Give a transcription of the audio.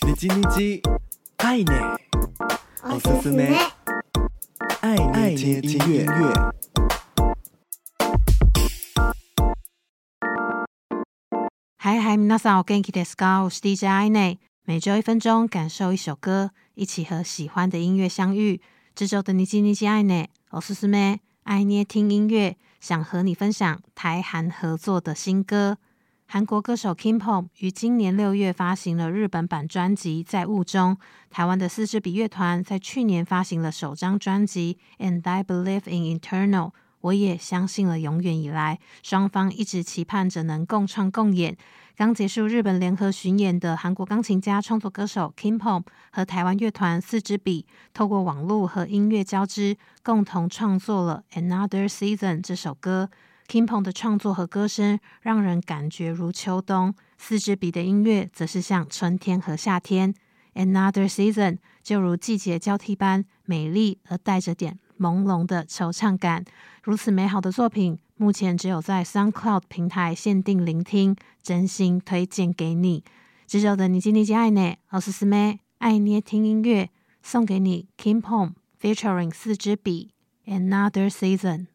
你叽你叽，爱捏，おすすめ，爱捏听音乐。嗨嗨，皆さんお元気ですか？我是 DJ 爱捏，每周一分钟，感受一首歌，一起和喜欢的音乐相遇。这周的你叽你叽，爱捏，おすすめ，爱捏听音乐，想和你分享台韩合作的新歌。 韩国歌手 KIMPOON 于今年六月发行了日本版专辑《在雾中》，台湾的四支笔乐团在去年发行了首张专辑《And I Believe in Eternal》，我也相信了永远以来，双方一直期盼着能共创共演。刚结束日本联合巡演的韩国钢琴家、创作歌手 KIMPOON 和台湾乐团四支笔，透过网络和音乐交织，共同创作了《Another Season》这首歌。KIMPOON 的创作和歌声让人感觉如秋冬，四支笔的音乐则是像春天和夏天。Another season 就如季节交替般美丽而带着点朦胧的惆怅感。如此美好的作品，目前只有在 SoundCloud 平台限定聆听，真心推荐给你。这周的你叽你叽爱捏，おすすめ爱捏听音乐，送给你 KIMPOON featuring 四支笔，Another season。